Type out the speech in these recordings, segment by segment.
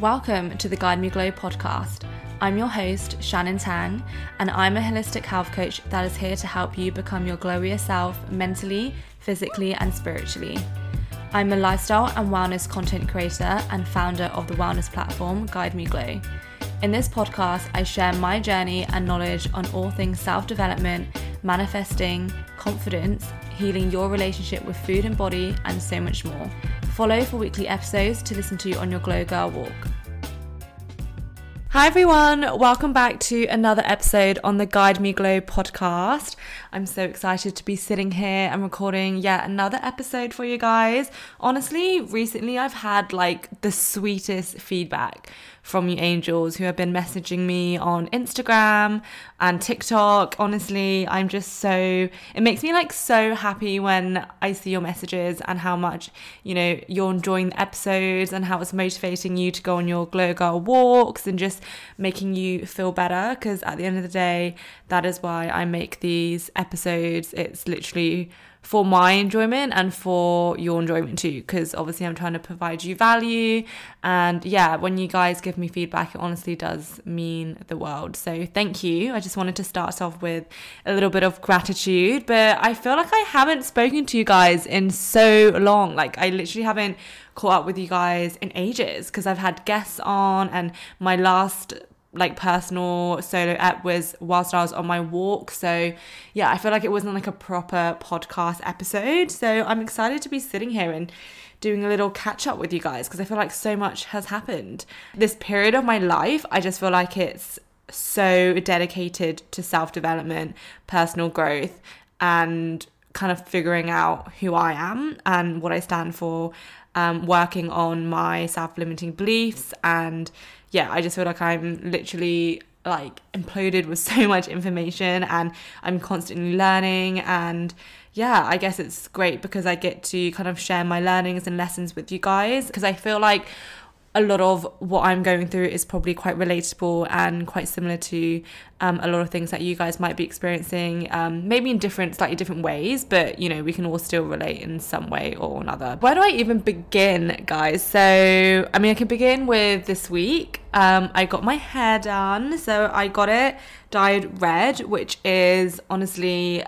Welcome to the Guide Me Glow podcast. I'm your host, Shannon Tang, and I'm a holistic health coach that is here to help you become your glowier self mentally, physically, and spiritually. I'm a lifestyle and wellness content creator and founder of the wellness platform Guide Me Glow. In this podcast, I share my journey and knowledge on all things self development, manifesting, confidence, healing your relationship with food and body, and so much more. Follow for weekly episodes to listen to on your Glow Girl walk. Hi everyone, welcome back to another episode on the Guide Me Glow podcast. I'm so excited to be sitting here and recording yet another episode for you guys. Honestly, recently I've had like the sweetest feedback from you angels who have been messaging me on Instagram and TikTok. Honestly, I'm just so, it makes me like so happy when I see your messages and how much, you know, you're enjoying the episodes and how it's motivating you to go on your Glow Girl walks and just making you feel better. Because at the end of the day, that is why I make these episodes. It's literally for my enjoyment and for your enjoyment too because obviously I'm trying to provide you value. And yeah when you guys give me feedback it honestly does mean the world. So thank you. I just wanted to start off with a little bit of gratitude but I feel like I haven't spoken to you guys in so long. Like I literally haven't caught up with you guys in ages because I've had guests on and my last like personal solo app was whilst I was on my walk. So yeah, I feel like it wasn't like a proper podcast episode. So I'm excited to be sitting here and doing a little catch up with you guys because I feel like so much has happened. This period of my life, I just feel like it's so dedicated to self development, personal growth, and kind of figuring out who I am and what I stand for, um, working on my self limiting beliefs. And yeah, I just feel like I'm literally like imploded with so much information and I'm constantly learning. And yeah, I guess it's great because I get to kind of share my learnings and lessons with you guys. Because I feel like a lot of what I'm going through is probably quite relatable and quite similar to um, a lot of things that you guys might be experiencing, um, maybe in different, slightly different ways, but you know, we can all still relate in some way or another. Where do I even begin, guys? So, I mean, I can begin with this week. Um, I got my hair done, so I got it dyed red, which is honestly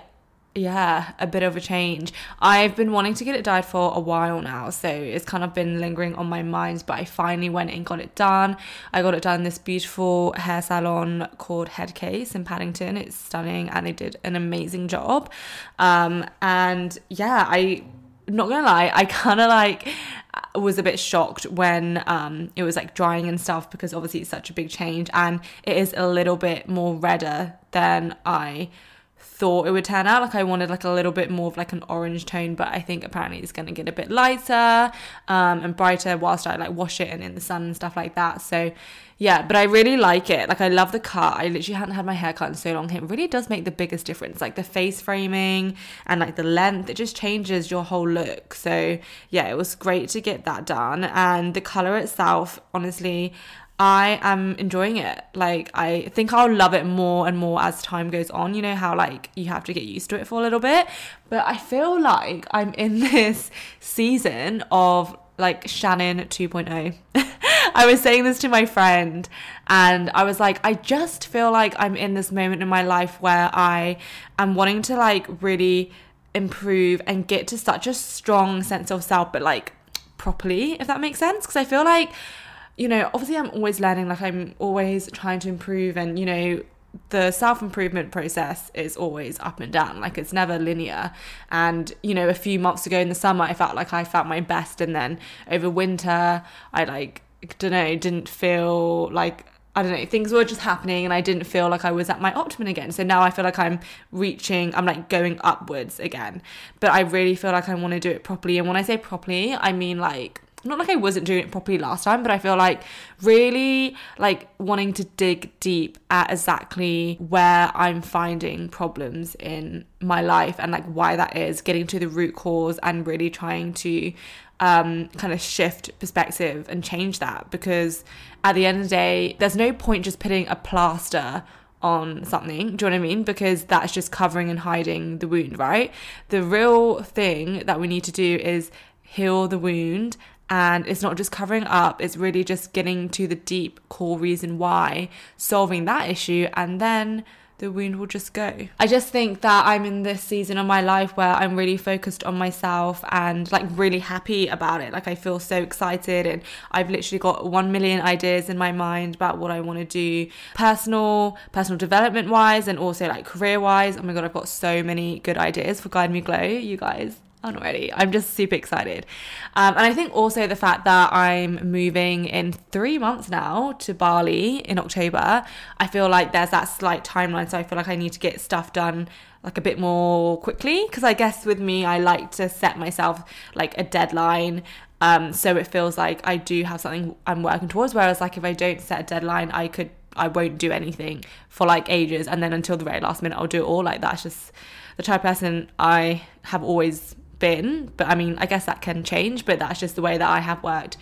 yeah, a bit of a change. I've been wanting to get it dyed for a while now, so it's kind of been lingering on my mind, but I finally went and got it done. I got it done in this beautiful hair salon called Headcase in Paddington. It's stunning and they did an amazing job. Um, and yeah, I not gonna lie, I kind of like was a bit shocked when um, it was like drying and stuff because obviously it's such a big change and it is a little bit more redder than I thought it would turn out. Like I wanted like a little bit more of like an orange tone, but I think apparently it's gonna get a bit lighter um, and brighter whilst I like wash it and in the sun and stuff like that. So yeah, but I really like it. Like I love the cut. I literally hadn't had my hair cut in so long. It really does make the biggest difference. Like the face framing and like the length, it just changes your whole look. So yeah, it was great to get that done. And the color itself, honestly, I am enjoying it. Like, I think I'll love it more and more as time goes on. You know how, like, you have to get used to it for a little bit. But I feel like I'm in this season of, like, Shannon 2.0. I was saying this to my friend, and I was like, I just feel like I'm in this moment in my life where I am wanting to, like, really improve and get to such a strong sense of self, but, like, properly, if that makes sense. Because I feel like you know, obviously I'm always learning, like I'm always trying to improve and, you know, the self improvement process is always up and down, like it's never linear. And, you know, a few months ago in the summer, I felt like I felt my best. And then over winter, I like, don't know, didn't feel like I don't know, things were just happening and I didn't feel like I was at my optimum again. So now I feel like I'm reaching, I'm like going upwards again. But I really feel like I want to do it properly. And when I say properly, I mean like not like I wasn't doing it properly last time, but I feel like really like wanting to dig deep at exactly where I'm finding problems in my life and like why that is, getting to the root cause and really trying to um, kind of shift perspective and change that because at the end of the day, there's no point just putting a plaster on something. Do you know what I mean? Because that's just covering and hiding the wound, right? The real thing that we need to do is heal the wound and it's not just covering up, it's really just getting to the deep core reason why, solving that issue, and then the wound will just go. I just think that I'm in this season of my life where I'm really focused on myself and like really happy about it. Like I feel so excited and I've literally got 1 million ideas in my mind about what I want to do personal, personal development wise and also like career wise. Oh my god, I've got so many good ideas for Guide Me Glow, you guys already. I'm just super excited. Um, and I think also the fact that I'm moving in three months now to Bali in October, I feel like there's that slight timeline. So I feel like I need to get stuff done like a bit more quickly. Because I guess with me, I like to set myself like a deadline. Um, so it feels like I do have something I'm working towards. Whereas like if I don't set a deadline, I could I won't do anything for like ages, and then until the very last minute, I'll do it all. Like that's just the type of person I have always been. But I mean, I guess that can change, but that's just the way that I have worked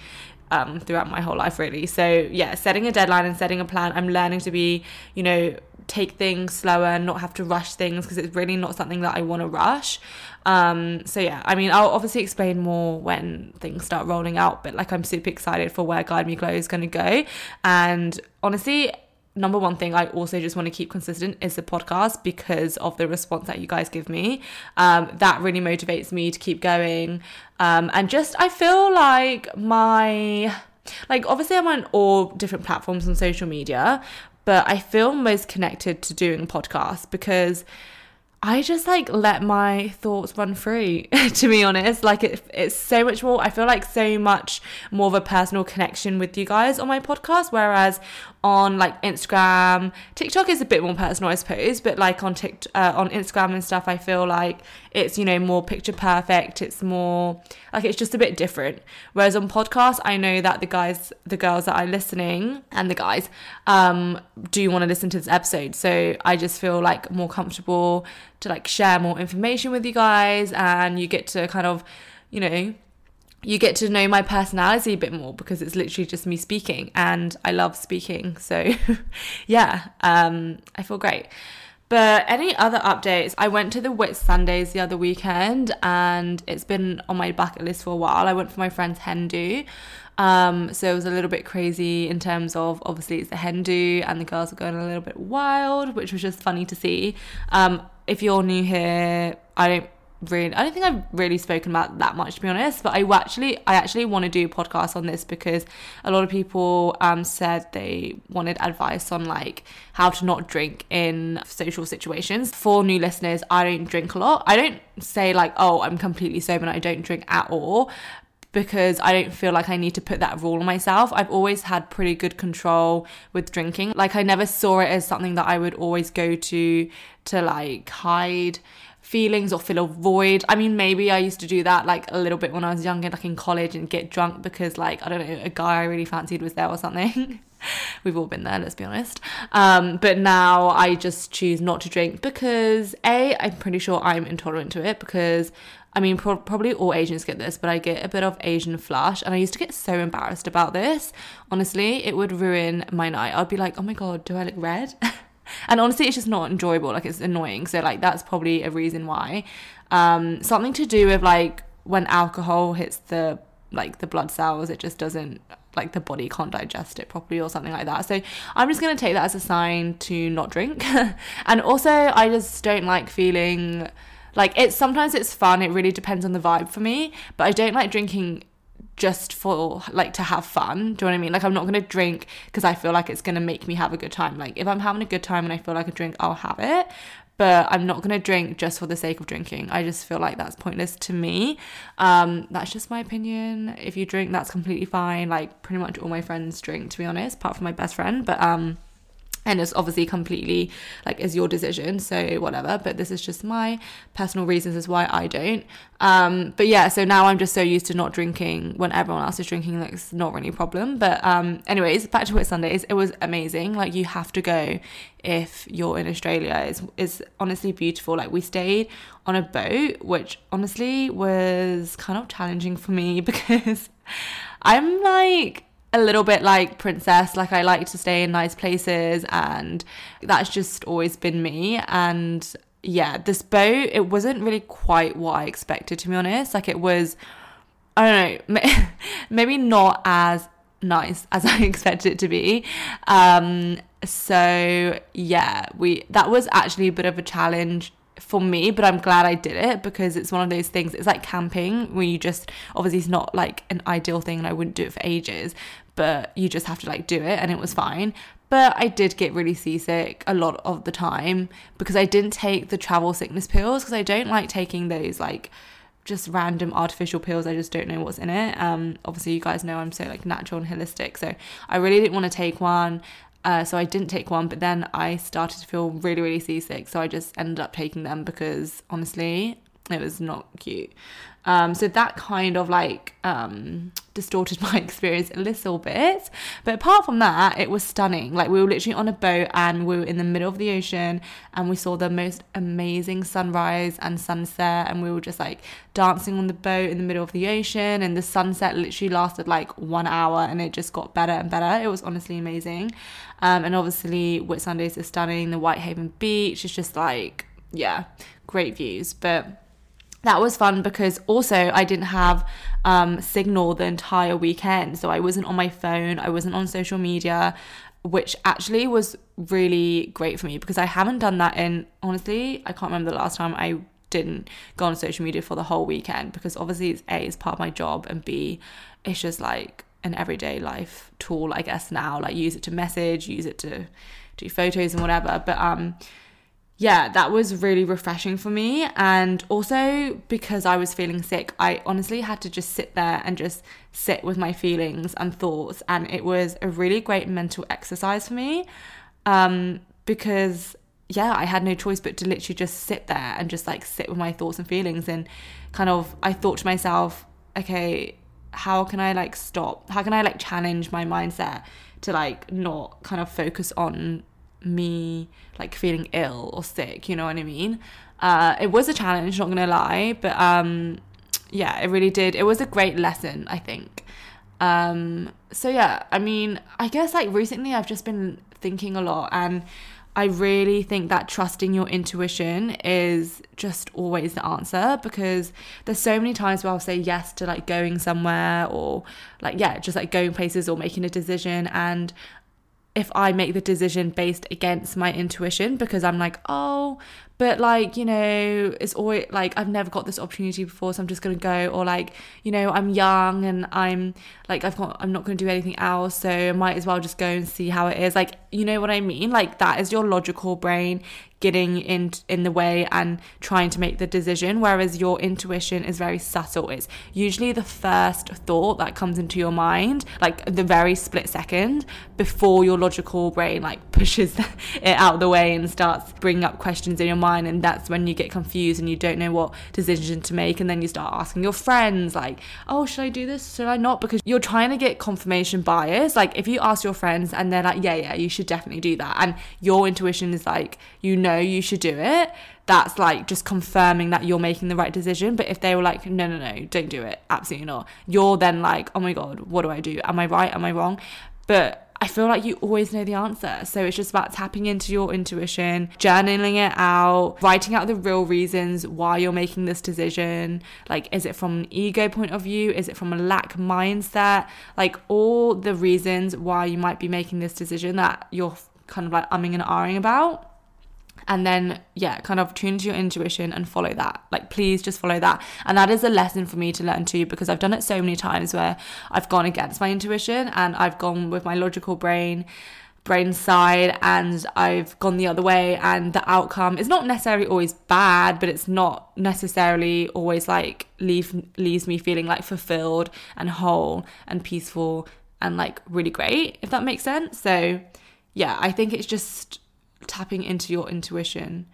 um, throughout my whole life, really. So, yeah, setting a deadline and setting a plan. I'm learning to be, you know, take things slower and not have to rush things because it's really not something that I want to rush. Um, so yeah, I mean, I'll obviously explain more when things start rolling out, but like I'm super excited for where Guide Me Glow is going to go. And honestly, number one thing I also just want to keep consistent is the podcast because of the response that you guys give me. Um, that really motivates me to keep going. Um, and just, I feel like my, like, obviously, I'm on all different platforms on social media, but I feel most connected to doing podcasts because I just like let my thoughts run free, to be honest. Like it, it's so much more, I feel like so much more of a personal connection with you guys on my podcast. Whereas on like Instagram, TikTok is a bit more personal, I suppose, but like on TikTok, uh, on Instagram and stuff, I feel like it's, you know, more picture perfect. It's more like it's just a bit different. Whereas on podcasts, I know that the guys, the girls that are listening and the guys, um, do want to listen to this episode. So I just feel like more comfortable to like share more information with you guys and you get to kind of, you know, you get to know my personality a bit more because it's literally just me speaking and I love speaking. So yeah, um, I feel great. But any other updates? I went to the Whitsundays the other weekend and it's been on my bucket list for a while. I went for my friend's hen do. Um, so it was a little bit crazy in terms of obviously it's a hen do and the girls are going a little bit wild, which was just funny to see. Um, if you're new here, I don't really I don't think I've really spoken about that much to be honest but I actually I actually want to do a podcast on this because a lot of people um said they wanted advice on like how to not drink in social situations. For new listeners I don't drink a lot. I don't say like oh I'm completely sober and I don't drink at all because I don't feel like I need to put that rule on myself. I've always had pretty good control with drinking. Like I never saw it as something that I would always go to to like hide feelings or fill a void. I mean, maybe I used to do that like a little bit when I was younger, like in college, and get drunk because, like, I don't know, a guy I really fancied was there or something. We've all been there, let's be honest. Um, but now I just choose not to drink because A, I'm pretty sure I'm intolerant to it because I mean, pro- probably all Asians get this, but I get a bit of Asian flush. And I used to get so embarrassed about this. Honestly, it would ruin my night. I'd be like, oh my God, do I look red? and honestly it's just not enjoyable like it's annoying so like that's probably a reason why um something to do with like when alcohol hits the like the blood cells it just doesn't like the body can't digest it properly or something like that so i'm just going to take that as a sign to not drink and also i just don't like feeling like it's sometimes it's fun it really depends on the vibe for me but i don't like drinking just for like to have fun. Do you know what I mean? Like I'm not gonna drink because I feel like it's gonna make me have a good time. Like if I'm having a good time and I feel like a drink, I'll have it. But I'm not gonna drink just for the sake of drinking. I just feel like that's pointless to me. Um, that's just my opinion. If you drink, that's completely fine. Like pretty much all my friends drink, to be honest, apart from my best friend. But um and it's obviously completely like is your decision so whatever but this is just my personal reasons as why i don't. Um but yeah so now i'm just so used to not drinking when everyone else is drinking like it's not really a problem but um anyways back to Whitsundays it was amazing. Like you have to go if you're in australia. It's, it's honestly beautiful. Like we stayed on a boat which honestly was kind of challenging for me because i'm like a little bit like princess like i like to stay in nice places and that's just always been me and yeah this boat it wasn't really quite what i expected to be honest like it was I don't know, maybe not as nice as I expected it to be. Um, so yeah, we that was actually a bit of a challenge for me, but I'm glad I did it because it's one of those things. It's like camping where you just obviously it's not like an ideal thing, and I wouldn't do it for ages, but you just have to like do it, and it was fine. But I did get really seasick a lot of the time because I didn't take the travel sickness pills because I don't like taking those like just random artificial pills. I just don't know what's in it. Um, obviously, you guys know I'm so like natural and holistic, so I really didn't want to take one. Uh, so I didn't take one, but then I started to feel really, really seasick. So I just ended up taking them because honestly, it was not cute. Um, so that kind of like um, distorted my experience a little bit. But apart from that, it was stunning. Like we were literally on a boat and we were in the middle of the ocean and we saw the most amazing sunrise and sunset. And we were just like dancing on the boat in the middle of the ocean. And the sunset literally lasted like one hour and it just got better and better. It was honestly amazing. Um, and obviously, Whitsundays is stunning. The Whitehaven Beach is just like, yeah, great views. But that was fun because also I didn't have um, signal the entire weekend. So I wasn't on my phone, I wasn't on social media, which actually was really great for me because I haven't done that in, honestly, I can't remember the last time I didn't go on social media for the whole weekend because obviously it's A, it's part of my job, and B, it's just like an everyday life tool, I guess, now. Like use it to message, use it to do photos and whatever. But, um, yeah, that was really refreshing for me. And also because I was feeling sick, I honestly had to just sit there and just sit with my feelings and thoughts. And it was a really great mental exercise for me um, because, yeah, I had no choice but to literally just sit there and just like sit with my thoughts and feelings. And kind of, I thought to myself, okay, how can I like stop? How can I like challenge my mindset to like not kind of focus on me like feeling ill or sick, you know what I mean? Uh, it was a challenge, not gonna lie, but um, yeah, it really did. It was a great lesson, I think. Um, so yeah, I mean, I guess like recently I've just been thinking a lot and I really think that trusting your intuition is just always the answer because there's so many times where I'll say yes to like going somewhere or like yeah, just like going places or making a decision and if I make the decision based against my intuition because I'm like, oh, but like, you know, it's always like I've never got this opportunity before, so I'm just gonna go, or like, you know, I'm young and I'm like I've got I'm not gonna do anything else, so I might as well just go and see how it is. Like, you know what I mean? Like that is your logical brain getting in in the way and trying to make the decision whereas your intuition is very subtle. It's usually the first thought that comes into your mind like the very split second before your logical brain like pushes it out of the way and starts bringing up questions in your mind and that's when you get confused and you don't know what decision to make and then you start asking your friends like oh should I do this? Should I not? Because you're trying to get confirmation bias. Like if you ask your friends and they're like yeah yeah you should definitely do that and your intuition is like you know you should do it, that's like just confirming that you're making the right decision. But if they were like, no, no, no, don't do it, absolutely not, you're then like, oh my God, what do I do? Am I right? Am I wrong? But I feel like you always know the answer. So it's just about tapping into your intuition, journaling it out, writing out the real reasons why you're making this decision. Like, is it from an ego point of view? Is it from a lack mindset? Like, all the reasons why you might be making this decision that you're kind of like umming and ahhing about and then yeah kind of tune to your intuition and follow that. Like please just follow that. And that is a lesson for me to learn too because i've done it so many times where i've gone against my intuition and i've gone with my logical brain brain side and i've gone the other way and the outcome is not necessarily always bad but it's not necessarily always like leave leaves me feeling like fulfilled and whole and peaceful and like really great if that makes sense. So yeah i think it's just tapping into your intuition.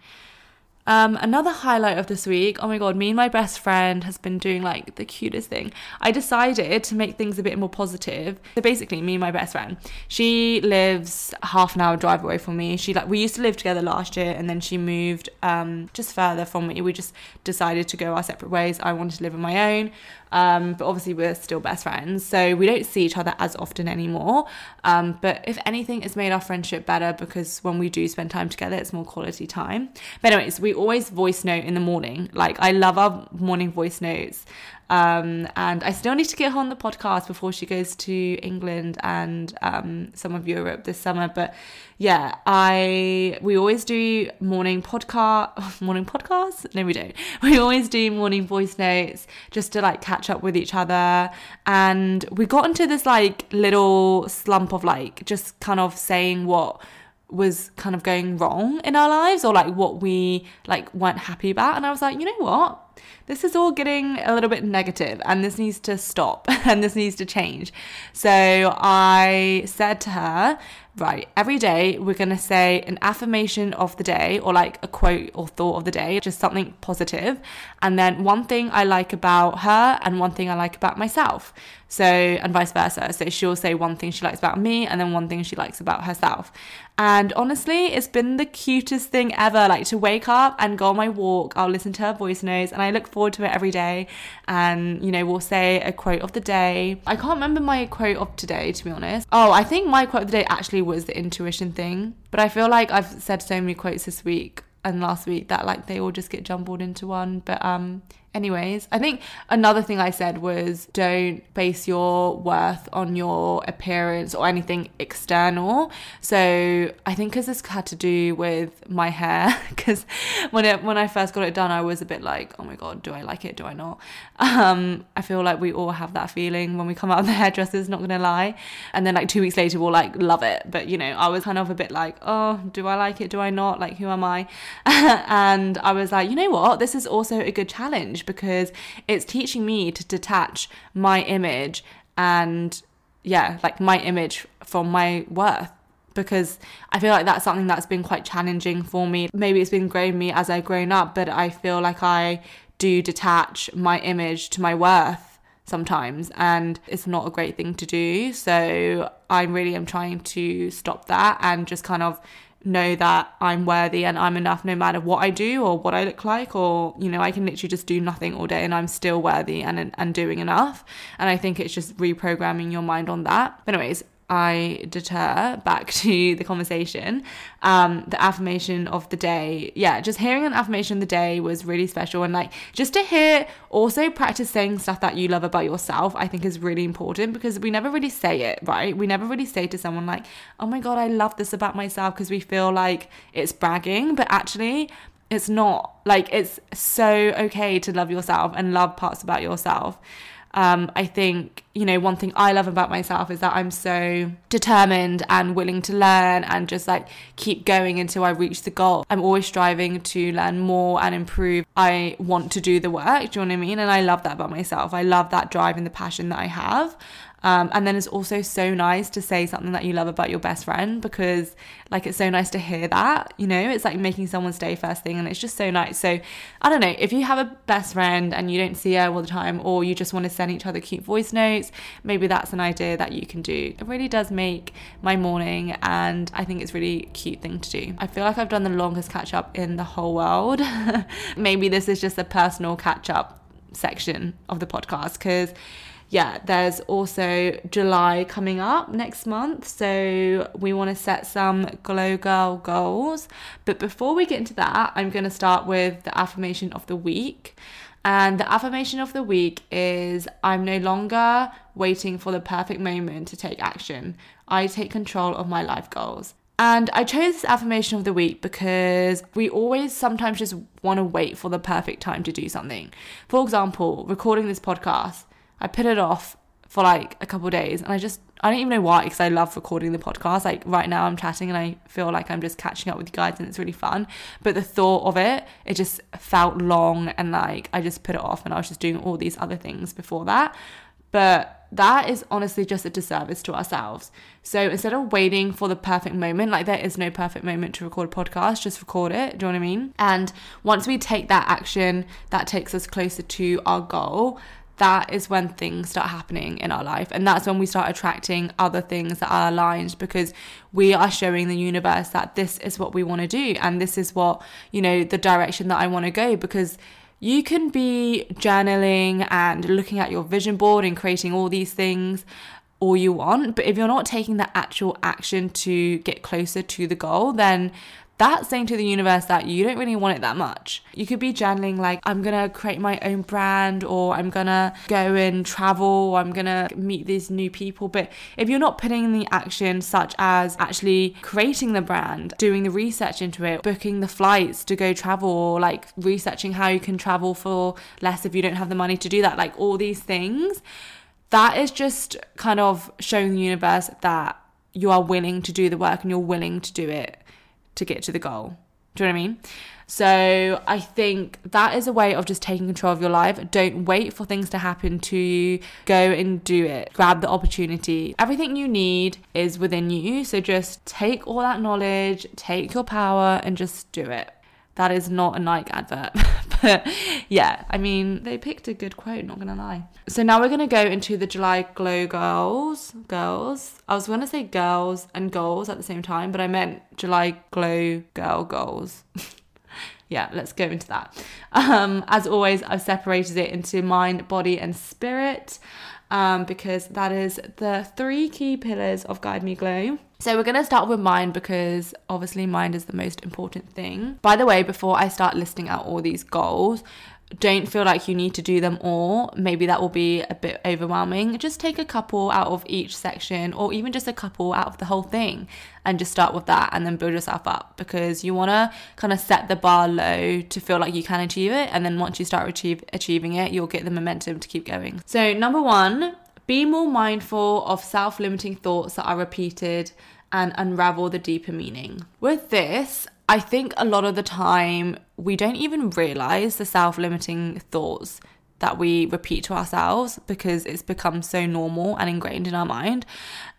Um, another highlight of this week, oh my god, me and my best friend has been doing like the cutest thing. I decided to make things a bit more positive. So basically, me and my best friend, she lives half an hour drive away from me. She like we used to live together last year, and then she moved um, just further from me. We just decided to go our separate ways. I wanted to live on my own. Um, but obviously, we're still best friends, so we don't see each other as often anymore. Um, but if anything, it's made our friendship better because when we do spend time together, it's more quality time. But, anyways, we always voice note in the morning. Like, I love our morning voice notes. Um, and I still need to get her on the podcast before she goes to England and um, some of Europe this summer. But yeah, I we always do morning podcast, morning podcasts. No, we don't. We always do morning voice notes just to like catch up with each other. And we got into this like little slump of like just kind of saying what was kind of going wrong in our lives or like what we like weren't happy about and I was like, you know what? This is all getting a little bit negative and this needs to stop and this needs to change. So I said to her, right, every day we're going to say an affirmation of the day or like a quote or thought of the day, just something positive. And then one thing I like about her and one thing I like about myself. So, and vice versa. So she'll say one thing she likes about me and then one thing she likes about herself. And honestly, it's been the cutest thing ever. Like to wake up and go on my walk, I'll listen to her voice notes and I look forward to it every day. And, you know, we'll say a quote of the day. I can't remember my quote of today, to be honest. Oh, I think my quote of the day actually was the intuition thing. But I feel like I've said so many quotes this week and last week that like they all just get jumbled into one. But um anyways. I think another thing I said was don't base your worth on your appearance or anything external. So I think because this had to do with my hair, because when it when I first got it done, I was a bit like, oh my god, do I like it? Do I not? Um, I feel like we all have that feeling when we come out of the hairdressers. Not gonna lie, and then like two weeks later, we'll like love it. But you know, I was kind of a bit like, oh, do I like it? Do I not? Like, who am I? and I was like, you know what? This is also a good challenge because it's teaching me to detach my image and yeah, like my image from my worth because I feel like that's something that's been quite challenging for me. Maybe it's been growing me as I've grown up, but I feel like I do detach my image to my worth sometimes and it's not a great thing to do. So I really am trying to stop that and just kind of know that I'm worthy and I'm enough no matter what I do or what I look like or you know I can literally just do nothing all day and I'm still worthy and and doing enough. And I think it's just reprogramming your mind on that. But anyways I deter back to the conversation. Um, the affirmation of the day, yeah, just hearing an affirmation of the day was really special. And like just to hear, also practice saying stuff that you love about yourself, I think is really important because we never really say it, right? We never really say to someone, like, oh my God, I love this about myself because we feel like it's bragging, but actually, it's not. Like, it's so okay to love yourself and love parts about yourself. Um, I think, you know, one thing I love about myself is that I'm so determined and willing to learn and just like keep going until I reach the goal. I'm always striving to learn more and improve. I want to do the work, do you know what I mean? And I love that about myself. I love that drive and the passion that I have. Um, and then it's also so nice to say something that you love about your best friend because, like, it's so nice to hear that, you know, it's like making someone's day first thing, and it's just so nice. So, I don't know, if you have a best friend and you don't see her all the time, or you just want to send each other cute voice notes, maybe that's an idea that you can do. It really does make my morning, and I think it's really cute thing to do. I feel like I've done the longest catch up in the whole world. maybe this is just a personal catch up section of the podcast because yeah, there's also July coming up next month. So we want to set some Glow Girl goals. But before we get into that, I'm going to start with the affirmation of the week. And the affirmation of the week is I'm no longer waiting for the perfect moment to take action. I take control of my life goals. And I chose this affirmation of the week because we always sometimes just want to wait for the perfect time to do something. For example, recording this podcast I put it off for like a couple days and I just I don't even know why because I love recording the podcast. Like right now I'm chatting and I feel like I'm just catching up with you guys and it's really fun. But the thought of it, it just felt long and like I just put it off and I was just doing all these other things before that. But that is honestly just a disservice to ourselves. So instead of waiting for the perfect moment, like there is no perfect moment to record a podcast, just record it. Do you know what I mean? And once we take that action, that takes us closer to our goal that is when things start happening in our life. And that's when we start attracting other things that are aligned because we are showing the universe that this is what we want to do and this is what, you know, the direction that I want to go because you can be journaling and looking at your vision board and creating all these things all you want, but if you're not taking the actual action to get closer to the goal, then that's saying to the universe that you don't really want it that much. You could be journaling like, I'm gonna create my own brand, or I'm gonna go and travel, or I'm gonna meet these new people. But if you're not putting in the action, such as actually creating the brand, doing the research into it, booking the flights to go travel, or like researching how you can travel for less if you don't have the money to do that, like all these things, that is just kind of showing the universe that you are willing to do the work and you're willing to do it to get to the goal. Do you know what I mean? So I think that is a way of just taking control of your life. Don't wait for things to happen to you. Go and do it. Grab the opportunity. Everything you need is within you. So just take all that knowledge, take your power, and just do it. That is not a Nike advert. but yeah, I mean, they picked a good quote, not gonna lie. So now we're gonna go into the July Glow Girls. Girls. I was gonna say girls and goals at the same time, but I meant July Glow Girl Goals. yeah, let's go into that. Um, as always, I've separated it into mind, body, and spirit um, because that is the three key pillars of Guide Me Glow. So we're going to start with mind because obviously mind is the most important thing. By the way, before I start listing out all these goals, don't feel like you need to do them all. Maybe that will be a bit overwhelming. Just take a couple out of each section or even just a couple out of the whole thing and just start with that and then build yourself up because you want to kind of set the bar low to feel like you can achieve it. And then once you start achieve, achieving it, you'll get the momentum to keep going. So, number one, be more mindful of self limiting thoughts that are repeated and unravel the deeper meaning. With this, I think a lot of the time we don't even realize the self limiting thoughts that we repeat to ourselves because it's become so normal and ingrained in our mind.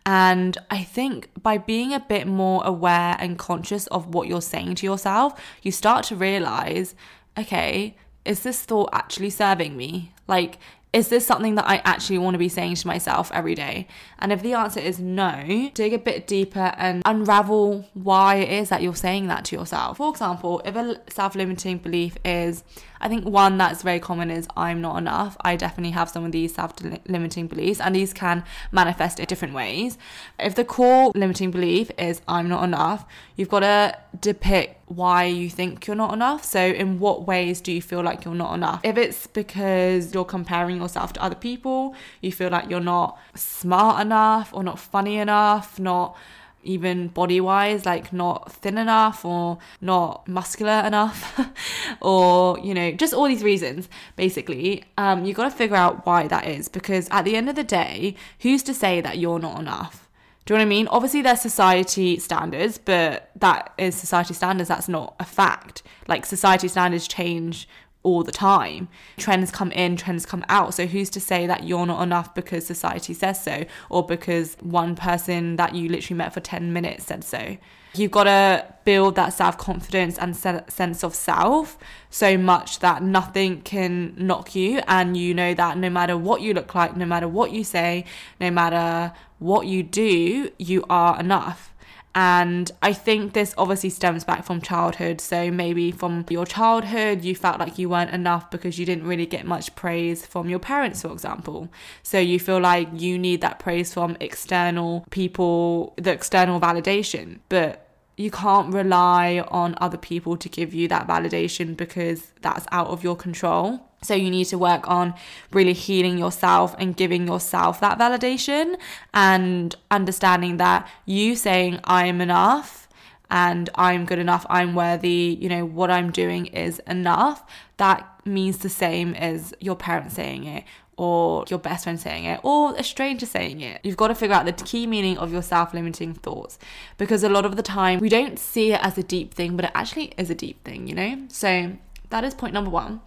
And I think by being a bit more aware and conscious of what you're saying to yourself, you start to realize okay, is this thought actually serving me? Like, is this something that I actually want to be saying to myself every day? And if the answer is no, dig a bit deeper and unravel why it is that you're saying that to yourself. For example, if a self limiting belief is, I think one that's very common is I'm not enough. I definitely have some of these self limiting beliefs, and these can manifest in different ways. If the core limiting belief is I'm not enough, you've got to depict why you think you're not enough. So, in what ways do you feel like you're not enough? If it's because you're comparing yourself to other people, you feel like you're not smart enough or not funny enough, not even body wise, like not thin enough or not muscular enough, or you know, just all these reasons basically. Um, you got to figure out why that is because at the end of the day, who's to say that you're not enough? Do you know what I mean? Obviously, there's society standards, but that is society standards. That's not a fact. Like, society standards change all the time. Trends come in, trends come out. So, who's to say that you're not enough because society says so, or because one person that you literally met for 10 minutes said so? You've got to build that self confidence and sense of self so much that nothing can knock you. And you know that no matter what you look like, no matter what you say, no matter what you do, you are enough. And I think this obviously stems back from childhood. So maybe from your childhood, you felt like you weren't enough because you didn't really get much praise from your parents, for example. So you feel like you need that praise from external people, the external validation. But you can't rely on other people to give you that validation because that's out of your control. So you need to work on really healing yourself and giving yourself that validation and understanding that you saying I'm enough and I'm good enough, I'm worthy, you know, what I'm doing is enough. That means the same as your parents saying it or your best friend saying it or a stranger saying it. You've got to figure out the key meaning of your self limiting thoughts because a lot of the time we don't see it as a deep thing, but it actually is a deep thing, you know? So that is point number one.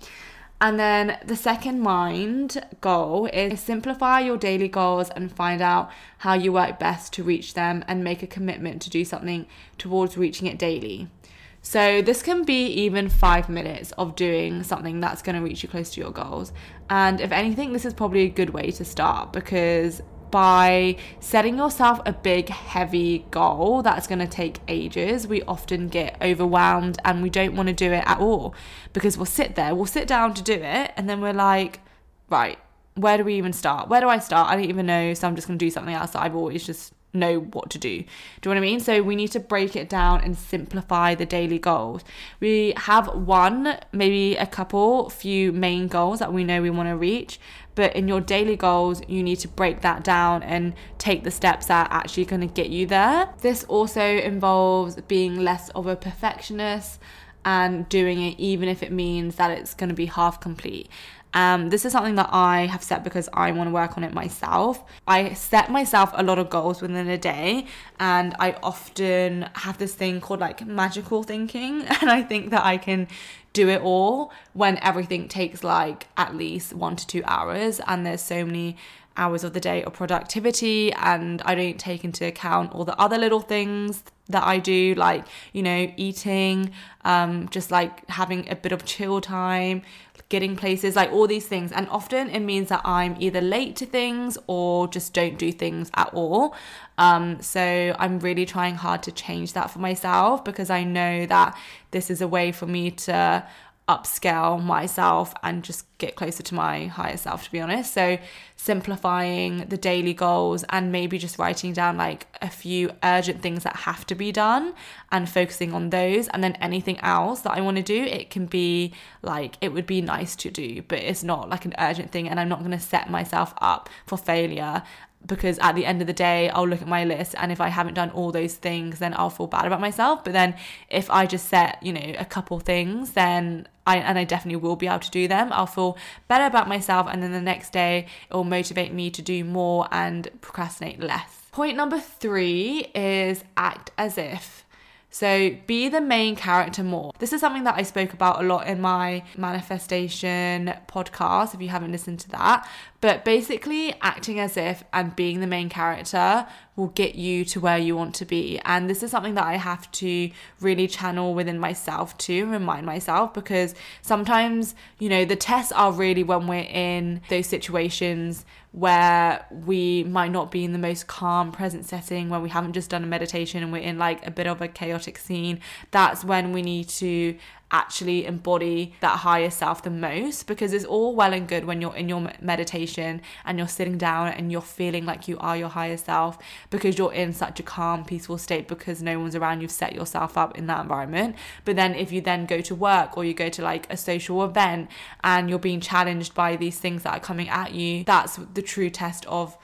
And then the second mind goal is simplify your daily goals and find out how you work best to reach them and make a commitment to do something towards reaching it daily. So, this can be even five minutes of doing something that's going to reach you close to your goals. And if anything, this is probably a good way to start because by setting yourself a big, heavy goal that's going to take ages, we often get overwhelmed and we don't want to do it at all because we'll sit there, we'll sit down to do it, and then we're like, right, where do we even start? Where do I start? I don't even know. So I'm just going to do something else that I've always just know what to do. Do you know what I mean? So we need to break it down and simplify the daily goals. We have one, maybe a couple, few main goals that we know we want to reach. But in your daily goals, you need to break that down and take the steps that are actually going to get you there. This also involves being less of a perfectionist and doing it even if it means that it's going to be half complete. Um, this is something that I have set because I want to work on it myself. I set myself a lot of goals within a day, and I often have this thing called like magical thinking, and I think that I can do it all when everything takes like at least one to two hours, and there's so many hours of the day of productivity, and I don't take into account all the other little things that I do, like, you know, eating, um, just like having a bit of chill time, getting places, like all these things. And often it means that I'm either late to things or just don't do things at all. Um, so I'm really trying hard to change that for myself because I know that this is a way for me to upscale myself and just get closer to my higher self to be honest. So simplifying the daily goals and maybe just writing down like a few urgent things that have to be done and focusing on those. And then anything else that I want to do it can be like it would be nice to do but it's not like an urgent thing and I'm not going to set myself up for failure because at the end of the day I'll look at my list and if I haven't done all those things then I'll feel bad about myself. But then if I just set you know a couple things then I and I definitely will be able to do them I'll feel better about myself and then the next day it will motivate me to do more and procrastinate less. Point number 3 is act as if so be the main character more. This is something that I spoke about a lot in my manifestation podcast, if you haven't listened to that. But basically, acting as if and being the main character will get you to where you want to be. And this is something that I have to really channel within myself to remind myself because sometimes, you know, the tests are really when we're in those situations where we might not be in the most calm present setting where we haven't just done a meditation and we're in like a bit of a chaotic scene that's when we need to actually embody that higher self the most because it's all well and good when you're in your meditation and you're sitting down and you're feeling like you are your higher self because you're in such a calm peaceful state because no one's around you've set yourself up in that environment. But then if you then go to work or you go to like a social event and you're being challenged by these things that are coming at you that's the true test of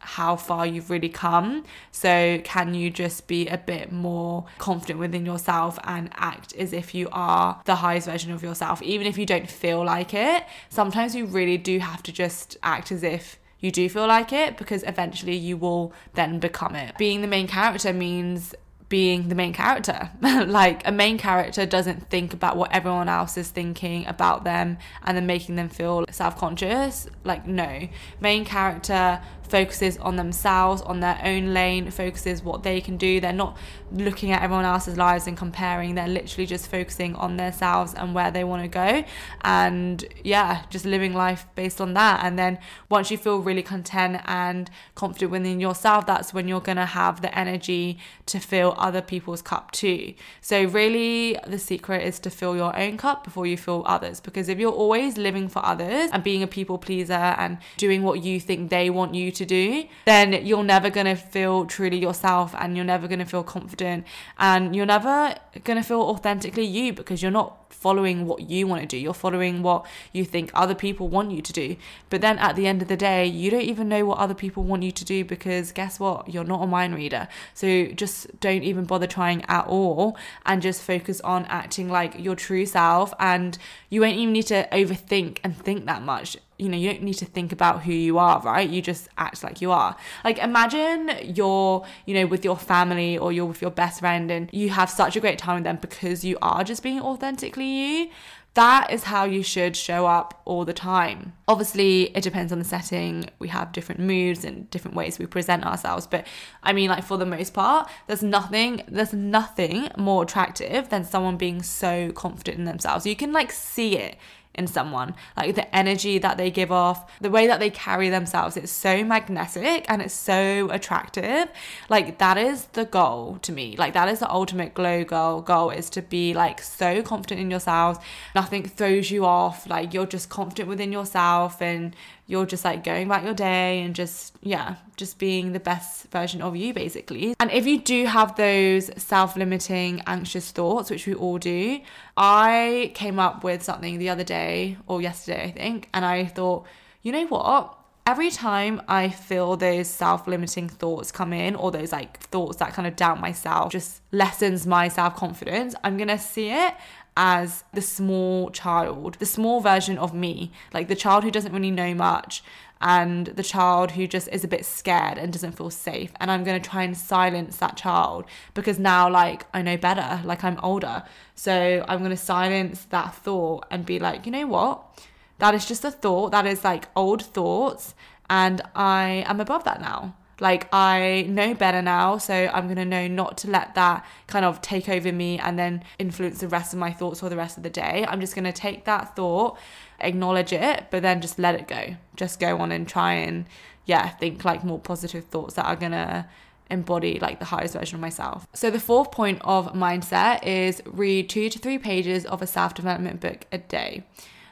how far you've really come. So, can you just be a bit more confident within yourself and act as if you are the highest version of yourself, even if you don't feel like it? Sometimes you really do have to just act as if you do feel like it because eventually you will then become it. Being the main character means being the main character. like a main character doesn't think about what everyone else is thinking about them and then making them feel self-conscious. Like no. Main character focuses on themselves, on their own lane, focuses what they can do. They're not looking at everyone else's lives and comparing. They're literally just focusing on themselves and where they want to go. And yeah, just living life based on that. And then once you feel really content and confident within yourself, that's when you're going to have the energy to fill other people's cup too. So, really, the secret is to fill your own cup before you fill others. Because if you're always living for others and being a people pleaser and doing what you think they want you to do, then you're never going to feel truly yourself and you're never going to feel confident and you're never going to feel authentically you because you're not following what you want to do. You're following what you think other people want you to do. But then at the end of the day, you don't even know what other people want you to do because guess what? You're not a mind reader. So just don't even bother trying at all and just focus on acting like your true self. And you won't even need to overthink and think that much you know, you don't need to think about who you are, right? You just act like you are. Like imagine you're, you know, with your family or you're with your best friend and you have such a great time with them because you are just being authentically you. That is how you should show up all the time. Obviously, it depends on the setting. We have different moods and different ways we present ourselves, but I mean like for the most part, there's nothing there's nothing more attractive than someone being so confident in themselves. You can like see it in someone. Like the energy that they give off, the way that they carry themselves, it's so magnetic and it's so attractive. Like that is the goal to me. Like that is the ultimate glow goal. Goal is to be like so confident in yourselves. Nothing throws you off. Like you're just confident within yourself and you're just like going about your day and just, yeah, just being the best version of you basically. And if you do have those self limiting, anxious thoughts, which we all do, I came up with something the other day or yesterday, I think, and I thought, you know what? Every time I feel those self limiting thoughts come in, or those like thoughts that kind of doubt myself, just lessens my self confidence, I'm gonna see it as the small child, the small version of me, like the child who doesn't really know much and the child who just is a bit scared and doesn't feel safe. And I'm going to try and silence that child because now, like, I know better, like, I'm older. So I'm going to silence that thought and be like, you know what? That is just a thought. That is like old thoughts. And I am above that now. Like I know better now, so I'm going to know not to let that kind of take over me and then influence the rest of my thoughts for the rest of the day. I'm just going to take that thought, acknowledge it, but then just let it go. Just go on and try and yeah, think like more positive thoughts that are going to embody like the highest version of myself. So the fourth point of mindset is read 2 to 3 pages of a self-development book a day.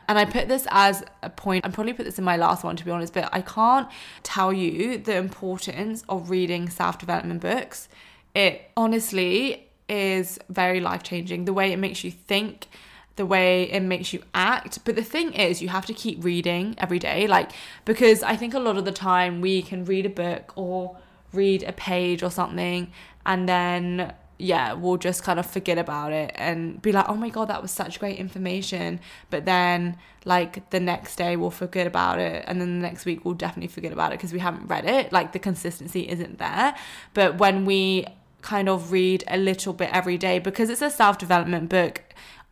And I put this as a point, I probably put this in my last one to be honest, but I can't tell you the importance of reading self development books. It honestly is very life changing. The way it makes you think, the way it makes you act. But the thing is, you have to keep reading every day. Like, because I think a lot of the time we can read a book or read a page or something and then yeah, we'll just kind of forget about it and be like, oh my God, that was such great information. But then, like, the next day we'll forget about it. And then the next week we'll definitely forget about it because we haven't read it. Like, the consistency isn't there. But when we kind of read a little bit every day, because it's a self development book,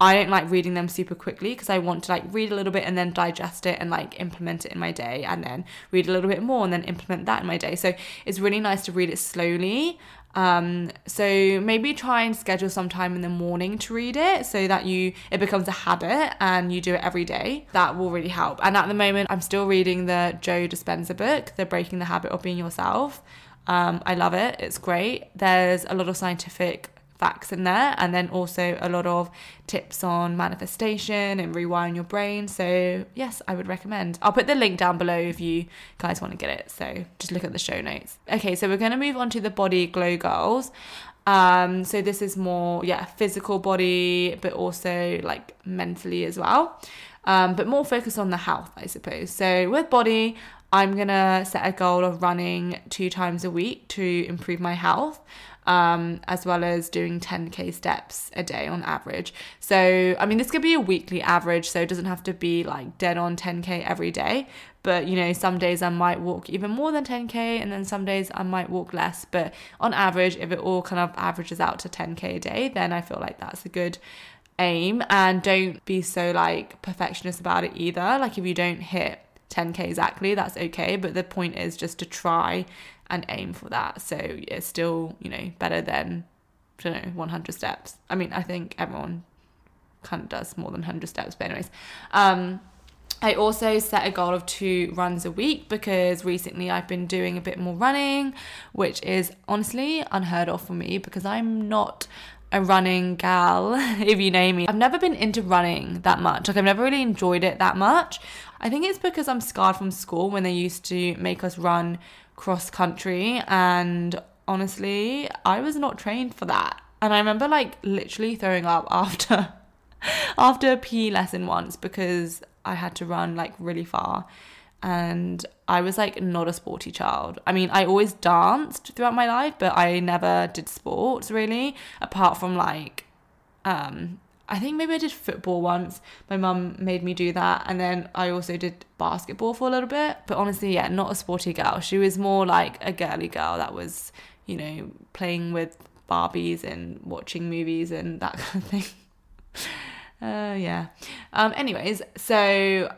I don't like reading them super quickly because I want to like read a little bit and then digest it and like implement it in my day and then read a little bit more and then implement that in my day. So it's really nice to read it slowly. Um, so maybe try and schedule some time in the morning to read it so that you it becomes a habit and you do it every day. That will really help. And at the moment, I'm still reading the Joe Dispenza book, The Breaking the Habit of Being Yourself. Um, I love it. It's great. There's a lot of scientific facts in there and then also a lot of tips on manifestation and rewiring your brain. So yes i would recommend. I'll put the link down below if you guys want to get it so just look at the show notes. Okay so we're going to move on to the body glow goals. Um so this is more yeah physical body but also like mentally as well. Um but more focused on the health i suppose. So with body i'm gonna set a goal of running two times a week to improve my health um, as well as doing 10k steps a day on average. So, I mean, this could be a weekly average, so it doesn't have to be like dead on 10k every day. But you know, some days I might walk even more than 10k, and then some days I might walk less. But on average, if it all kind of averages out to 10k a day, then I feel like that's a good aim. And don't be so like perfectionist about it either. Like, if you don't hit 10k exactly, that's okay. But the point is just to try and aim for that. So it's still, you know, better than, I don't know, 100 steps. I mean, I think everyone kind of does more than 100 steps, but anyways. Um, I also set a goal of two runs a week because recently I've been doing a bit more running, which is honestly unheard of for me because I'm not a running gal, if you know me. I've never been into running that much. Like, I've never really enjoyed it that much. I think it's because I'm scarred from school when they used to make us run cross country and honestly, I was not trained for that. And I remember like literally throwing up after after a PE lesson once because I had to run like really far and I was like not a sporty child. I mean, I always danced throughout my life, but I never did sports really apart from like um I think maybe I did football once. My mum made me do that. And then I also did basketball for a little bit. But honestly, yeah, not a sporty girl. She was more like a girly girl that was, you know, playing with Barbies and watching movies and that kind of thing. Uh, yeah. Um, anyways, so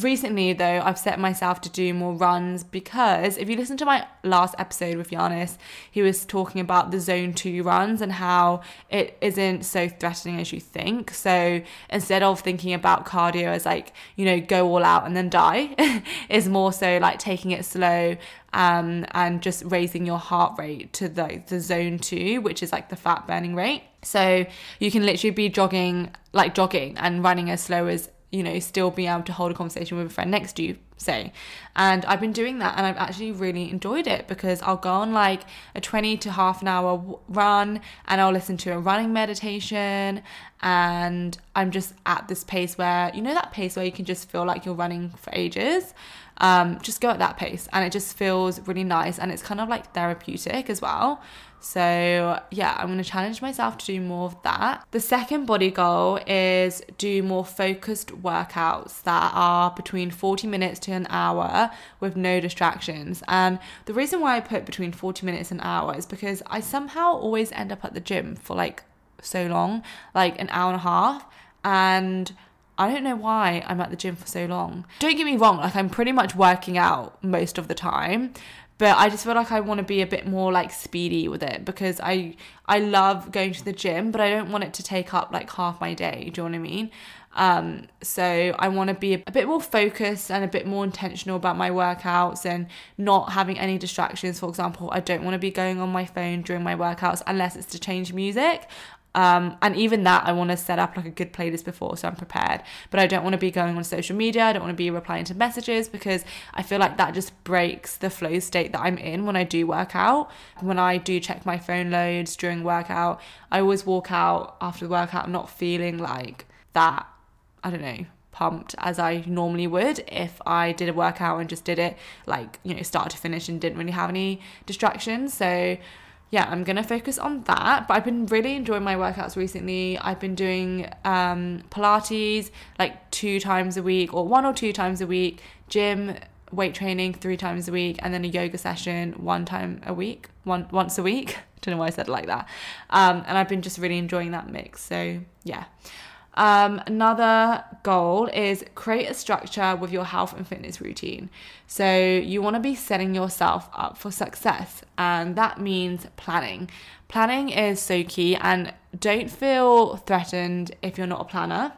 recently though i've set myself to do more runs because if you listen to my last episode with Yanis, he was talking about the zone 2 runs and how it isn't so threatening as you think. So instead of thinking about cardio as like you know go all out and then die is more so like taking it slow um, and just raising your heart rate to the, the zone 2 which is like the fat burning rate. So you can literally be jogging like jogging and running as slow as you know, still be able to hold a conversation with a friend next to you, say. And I've been doing that and I've actually really enjoyed it because I'll go on like a 20 to half an hour run and I'll listen to a running meditation. And I'm just at this pace where, you know, that pace where you can just feel like you're running for ages. Um, just go at that pace and it just feels really nice and it's kind of like therapeutic as well. So, yeah, I'm going to challenge myself to do more of that. The second body goal is do more focused workouts that are between 40 minutes to an hour with no distractions. And the reason why I put between 40 minutes and an hour is because I somehow always end up at the gym for like so long, like an hour and a half. And I don't know why I'm at the gym for so long. Don't get me wrong, like I'm pretty much working out most of the time, but I just feel like I want to be a bit more like speedy with it because I I love going to the gym, but I don't want it to take up like half my day. Do you know what I mean? Um, so I want to be a bit more focused and a bit more intentional about my workouts and not having any distractions. For example, I don't want to be going on my phone during my workouts unless it's to change music. Um, and even that, I want to set up like a good playlist before so I'm prepared. But I don't want to be going on social media. I don't want to be replying to messages because I feel like that just breaks the flow state that I'm in when I do work out. When I do check my phone loads during workout, I always walk out after the workout not feeling like that, I don't know, pumped as I normally would if I did a workout and just did it like, you know, start to finish and didn't really have any distractions. So yeah, I'm gonna focus on that. But I've been really enjoying my workouts recently. I've been doing um, Pilates like two times a week or one or two times a week, gym, weight training three times a week, and then a yoga session one time a week, one once a week. Don't know why I said it like that. Um, and I've been just really enjoying that mix. So yeah. Um, another goal is create a structure with your health and fitness routine. So you want to be setting yourself up for success, and that means planning. Planning is so key, and don't feel threatened if you're not a planner.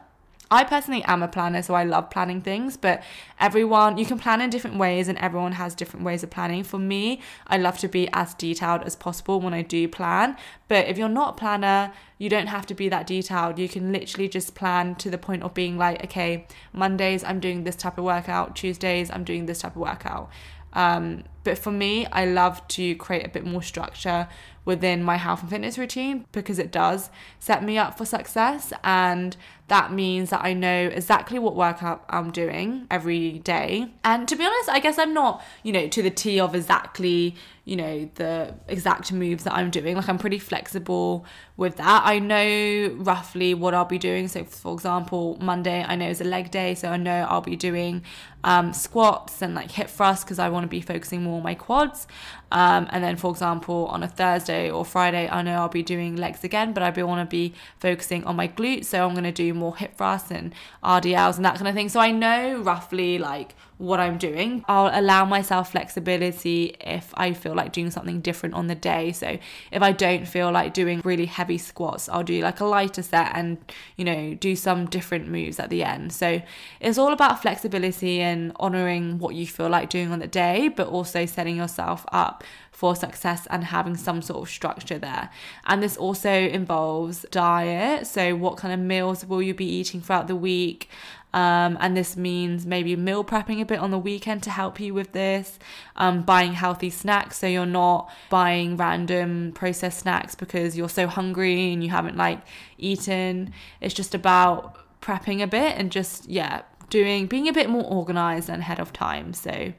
I personally am a planner, so I love planning things, but everyone, you can plan in different ways, and everyone has different ways of planning. For me, I love to be as detailed as possible when I do plan, but if you're not a planner, you don't have to be that detailed. You can literally just plan to the point of being like, okay, Mondays, I'm doing this type of workout, Tuesdays, I'm doing this type of workout. Um, but for me, I love to create a bit more structure within my health and fitness routine because it does set me up for success. And that means that I know exactly what workout I'm doing every day. And to be honest, I guess I'm not, you know, to the T of exactly, you know, the exact moves that I'm doing. Like I'm pretty flexible with that. I know roughly what I'll be doing. So, for example, Monday I know is a leg day, so I know I'll be doing um, squats and like hip thrusts because I want to be focusing more on my quads. Um, and then, for example, on a Thursday or Friday, I know I'll be doing legs again, but I want to be focusing on my glutes. So I'm going to do more hip thrusts and RDLs and that kind of thing. So I know roughly like what I'm doing. I'll allow myself flexibility if I feel like doing something different on the day. So if I don't feel like doing really heavy squats, I'll do like a lighter set and, you know, do some different moves at the end. So it's all about flexibility and honoring what you feel like doing on the day, but also setting yourself up for success and having some sort of structure there. And this also involves diet. So, what kind of meals will you be eating throughout the week? Um, and this means maybe meal prepping a bit on the weekend to help you with this, um, buying healthy snacks so you're not buying random processed snacks because you're so hungry and you haven't like eaten. It's just about prepping a bit and just, yeah, doing, being a bit more organized and ahead of time. So,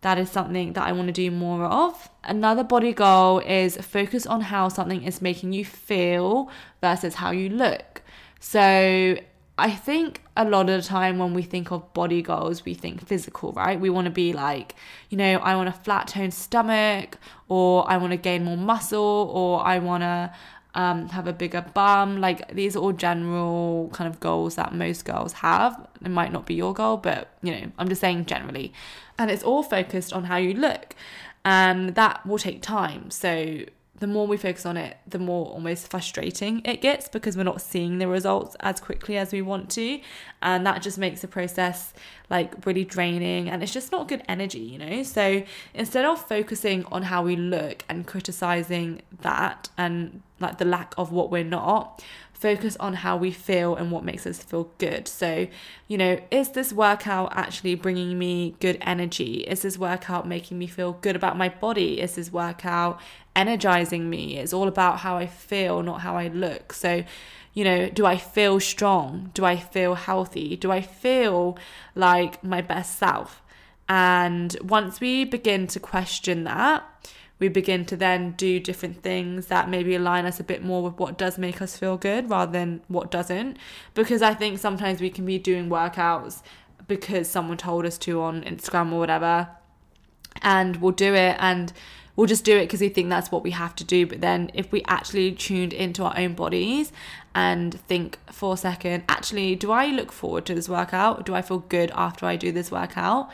that is something that I want to do more of. Another body goal is focus on how something is making you feel versus how you look. So I think a lot of the time when we think of body goals, we think physical, right? We want to be like, you know, I want a flat toned stomach, or I want to gain more muscle, or I want to um, have a bigger bum. Like these are all general kind of goals that most girls have. It might not be your goal, but you know, I'm just saying generally. And it's all focused on how you look. And that will take time. So the more we focus on it, the more almost frustrating it gets because we're not seeing the results as quickly as we want to. And that just makes the process like really draining and it's just not good energy, you know? So instead of focusing on how we look and criticizing that and like the lack of what we're not, focus on how we feel and what makes us feel good. So, you know, is this workout actually bringing me good energy? Is this workout making me feel good about my body? Is this workout energizing me? It's all about how I feel, not how I look. So, you know, do I feel strong? Do I feel healthy? Do I feel like my best self? And once we begin to question that, we begin to then do different things that maybe align us a bit more with what does make us feel good rather than what doesn't. Because I think sometimes we can be doing workouts because someone told us to on Instagram or whatever, and we'll do it and we'll just do it because we think that's what we have to do. But then if we actually tuned into our own bodies and think for a second, actually, do I look forward to this workout? Do I feel good after I do this workout?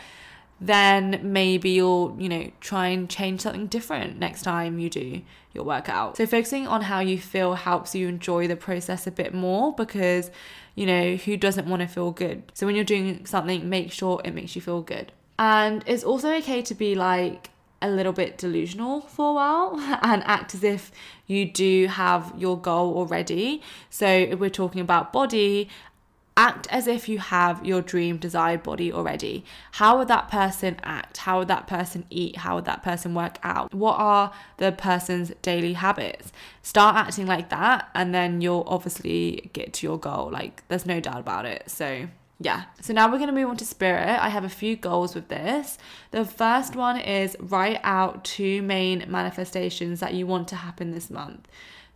Then maybe you'll, you know, try and change something different next time you do your workout. So focusing on how you feel helps you enjoy the process a bit more because, you know, who doesn't want to feel good? So when you're doing something, make sure it makes you feel good. And it's also okay to be like a little bit delusional for a while and act as if you do have your goal already. So we're talking about body act as if you have your dream desired body already. How would that person act? How would that person eat? How would that person work out? What are the person's daily habits? Start acting like that, and then you'll obviously get to your goal. Like, there's no doubt about it. So, yeah. So now we're going to move on to spirit. I have a few goals with this. The first one is write out two main manifestations that you want to happen this month.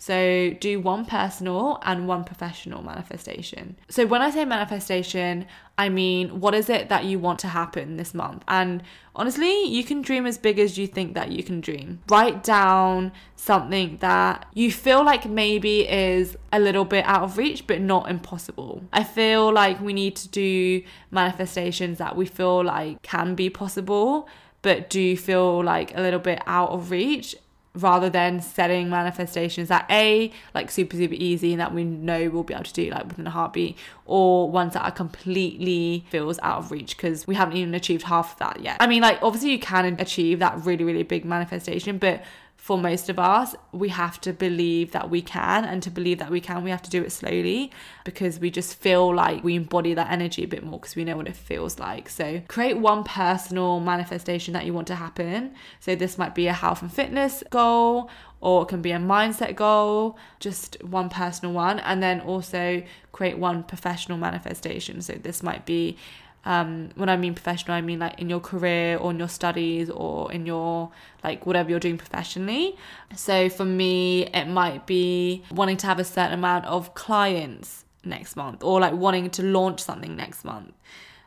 So do one personal and one professional manifestation. So when I say manifestation, I mean what is it that you want to happen this month? And honestly, you can dream as big as you think that you can dream. Write down something that you feel like maybe is a little bit out of reach but not impossible. I feel like we need to do manifestations that we feel like can be possible but do feel like a little bit out of reach rather than setting manifestations that a like super super easy and that we know we'll be able to do like within a heartbeat or ones that are completely feels out of reach because we haven't even achieved half of that yet. I mean like obviously you can achieve that really really big manifestation but for most of us, we have to believe that we can. And to believe that we can, we have to do it slowly because we just feel like we embody that energy a bit more because we know what it feels like. So, create one personal manifestation that you want to happen. So, this might be a health and fitness goal, or it can be a mindset goal, just one personal one. And then also create one professional manifestation. So, this might be um, when I mean professional, I mean like in your career or in your studies or in your like whatever you're doing professionally. So for me, it might be wanting to have a certain amount of clients next month or like wanting to launch something next month.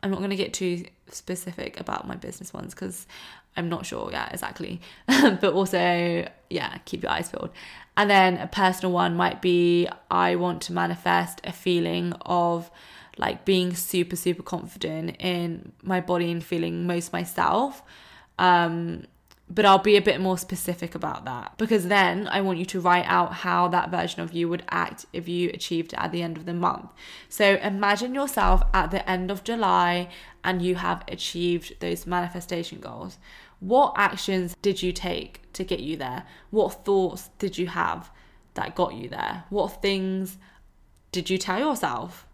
I'm not going to get too specific about my business ones because I'm not sure, yeah, exactly. but also, yeah, keep your eyes peeled. And then a personal one might be I want to manifest a feeling of like being super super confident in my body and feeling most myself um but I'll be a bit more specific about that because then I want you to write out how that version of you would act if you achieved it at the end of the month. So imagine yourself at the end of July and you have achieved those manifestation goals. What actions did you take to get you there? What thoughts did you have that got you there? What things did you tell yourself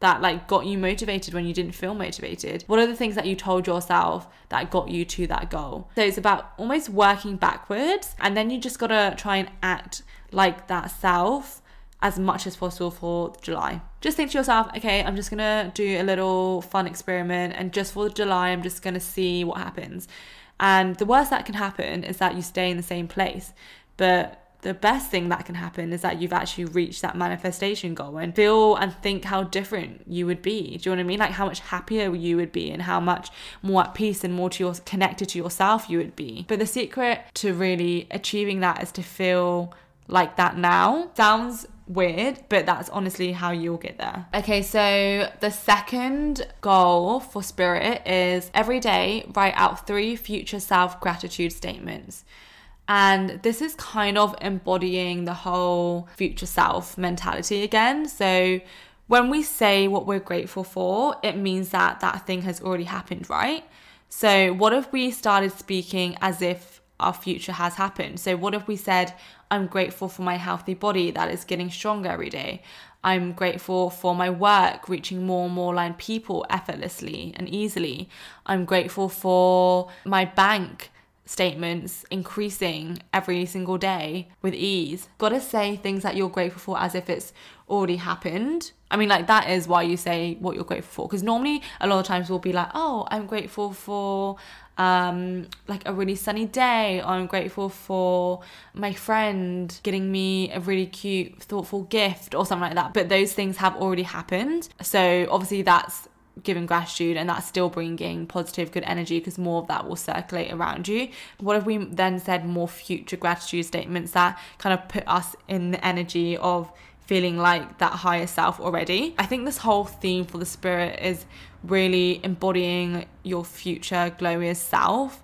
that like got you motivated when you didn't feel motivated? What are the things that you told yourself that got you to that goal? So it's about almost working backwards and then you just got to try and act like that self as much as possible for July. Just think to yourself, okay, I'm just going to do a little fun experiment and just for July I'm just going to see what happens. And the worst that can happen is that you stay in the same place. But the best thing that can happen is that you've actually reached that manifestation goal and feel and think how different you would be. Do you know what I mean? Like how much happier you would be and how much more at peace and more to your connected to yourself you would be. But the secret to really achieving that is to feel like that now. Sounds weird, but that's honestly how you'll get there. Okay, so the second goal for spirit is every day write out three future self gratitude statements. And this is kind of embodying the whole future self mentality again. So when we say what we're grateful for, it means that that thing has already happened, right? So what if we started speaking as if our future has happened. So, what if we said, I'm grateful for my healthy body that is getting stronger every day? I'm grateful for my work reaching more and more aligned people effortlessly and easily. I'm grateful for my bank statements increasing every single day with ease. Gotta say things that you're grateful for as if it's already happened. I mean, like, that is why you say what you're grateful for. Because normally, a lot of times we'll be like, oh, I'm grateful for um like a really sunny day i'm grateful for my friend getting me a really cute thoughtful gift or something like that but those things have already happened so obviously that's giving gratitude and that's still bringing positive good energy because more of that will circulate around you. What if we then said more future gratitude statements that kind of put us in the energy of feeling like that higher self already? I think this whole theme for the spirit is really embodying your future glorious self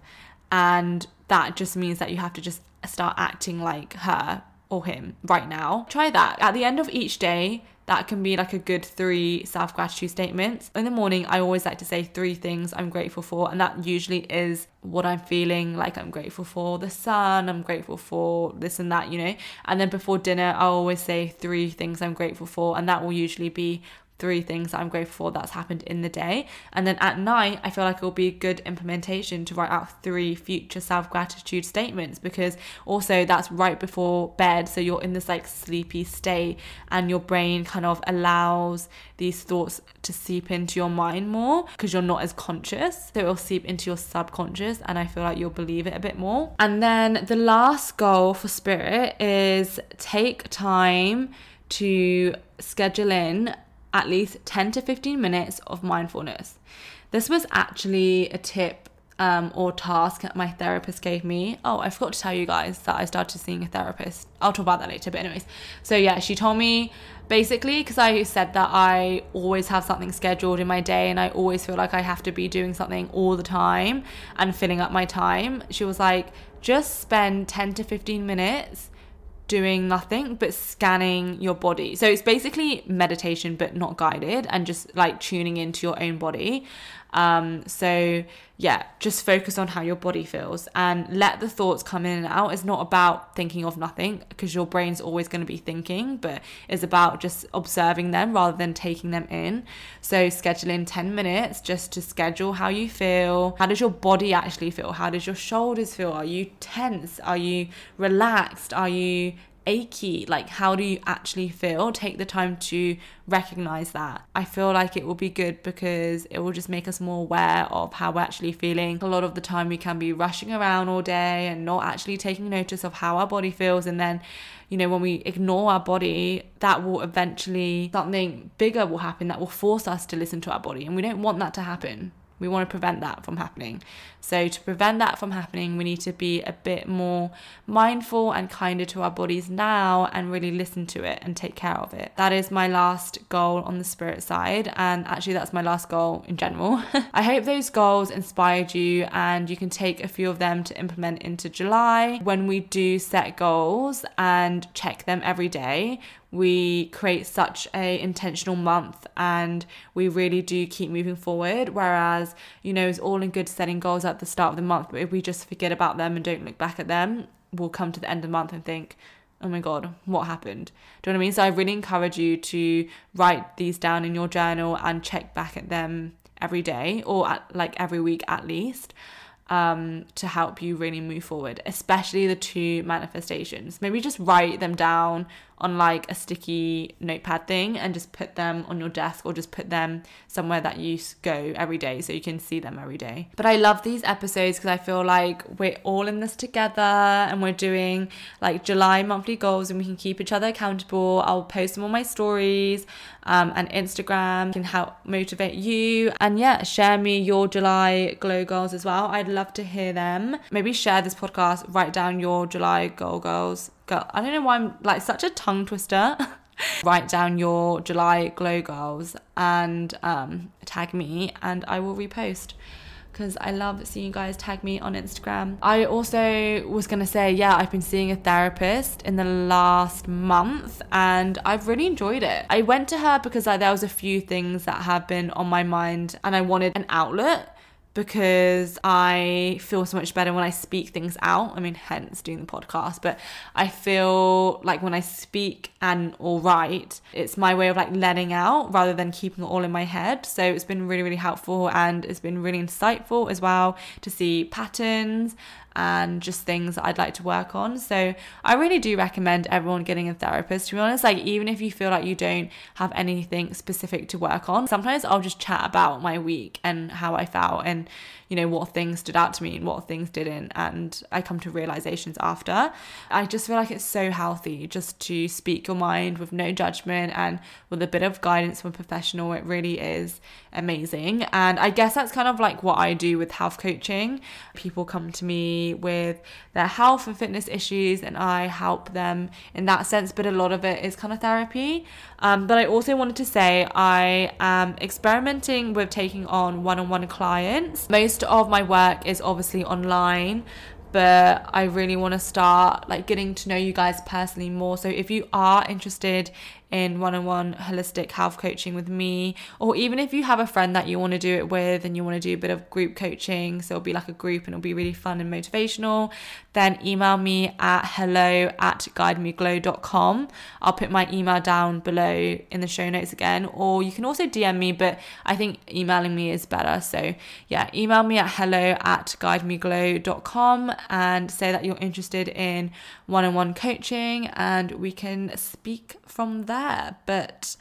and that just means that you have to just start acting like her or him right now. Try that. At the end of each day that can be like a good three self gratitude statements. In the morning, I always like to say three things I'm grateful for, and that usually is what I'm feeling like I'm grateful for the sun, I'm grateful for this and that, you know. And then before dinner, I always say three things I'm grateful for, and that will usually be three things that I'm grateful for that's happened in the day. And then at night, I feel like it will be a good implementation to write out three future self gratitude statements because also that's right before bed. So you're in this like sleepy state and your brain kind of allows these thoughts to seep into your mind more because you're not as conscious. So it'll seep into your subconscious and I feel like you'll believe it a bit more. And then the last goal for spirit is take time to schedule in at least 10 to 15 minutes of mindfulness. This was actually a tip um, or task that my therapist gave me. Oh, I forgot to tell you guys that I started seeing a therapist. I'll talk about that later, but, anyways. So, yeah, she told me basically because I said that I always have something scheduled in my day and I always feel like I have to be doing something all the time and filling up my time. She was like, just spend 10 to 15 minutes doing nothing but scanning your body. So it's basically meditation but not guided and just like tuning into your own body. Um, so yeah, just focus on how your body feels and let the thoughts come in and out. It's not about thinking of nothing because your brain's always going to be thinking, but it's about just observing them rather than taking them in. So schedule in 10 minutes just to schedule how you feel. How does your body actually feel? How does your shoulders feel? Are you tense? Are you relaxed? Are you achy like how do you actually feel? Take the time to recognize that. I feel like it will be good because it will just make us more aware of how we're actually feeling. A lot of the time we can be rushing around all day and not actually taking notice of how our body feels. And then you know when we ignore our body that will eventually something bigger will happen that will force us to listen to our body. And we don't want that to happen we want to prevent that from happening. So, to prevent that from happening, we need to be a bit more mindful and kinder to our bodies now and really listen to it and take care of it. That is my last goal on the spirit side. And actually, that's my last goal in general. I hope those goals inspired you and you can take a few of them to implement into July. When we do set goals and check them every day, we create such a intentional month and we really do keep moving forward. Whereas you know it's all in good setting goals at the start of the month but if we just forget about them and don't look back at them we'll come to the end of the month and think oh my god what happened? Do you know what i mean? So i really encourage you to write these down in your journal and check back at them every day or at, like every week at least um, to help you really move forward, especially the two manifestations. Maybe just write them down on like a sticky notepad thing and just put them on your desk or just put them somewhere that you go every day so you can see them every day. But I love these episodes because I feel like we're all in this together and we're doing like July monthly goals and we can keep each other accountable. I'll post them on my stories um, and Instagram can help motivate you. And yeah, share me your July glow goals as well. I'd love to hear them. Maybe share this podcast, write down your July goal goals girl. I don't know why I'm like such a tongue twister. Write down your July glow girls and um, tag me, and I will repost because I love seeing you guys tag me on Instagram. I also was gonna say, yeah, I've been seeing a therapist in the last month and I've really enjoyed it. I went to her because I, there was a few things that have been on my mind and I wanted an outlet because I feel so much better when I speak things out. I mean, hence doing the podcast, but I feel like when I speak and or write, it's my way of like letting out rather than keeping it all in my head. So it's been really, really helpful and it's been really insightful as well to see patterns and just things I'd like to work on. So I really do recommend everyone getting a therapist. To be honest, like even if you feel like you don't have anything specific to work on, sometimes I'll just chat about my week and how I felt and you know what things stood out to me and what things didn't and I come to realizations after. I just feel like it's so healthy just to speak your mind with no judgment and with a bit of guidance from a professional. It really is amazing. And I guess that's kind of like what I do with health coaching. People come to me with their health and fitness issues and I help them in that sense, but a lot of it is kind of therapy. Um, but I also wanted to say I am experimenting with taking on one on one clients. Most of my work is obviously online but I really want to start like getting to know you guys personally more. So if you are interested in one-on-one holistic health coaching with me. Or even if you have a friend that you want to do it with and you want to do a bit of group coaching so it'll be like a group and it'll be really fun and motivational then email me at hello at guidemeglow.com i'll put my email down below in the show notes again. Or you can also dm me but i think emailing me is better. So yeah email me at hello at guidemeglow.com and say that you're interested in one-on-one coaching and we can speak from there but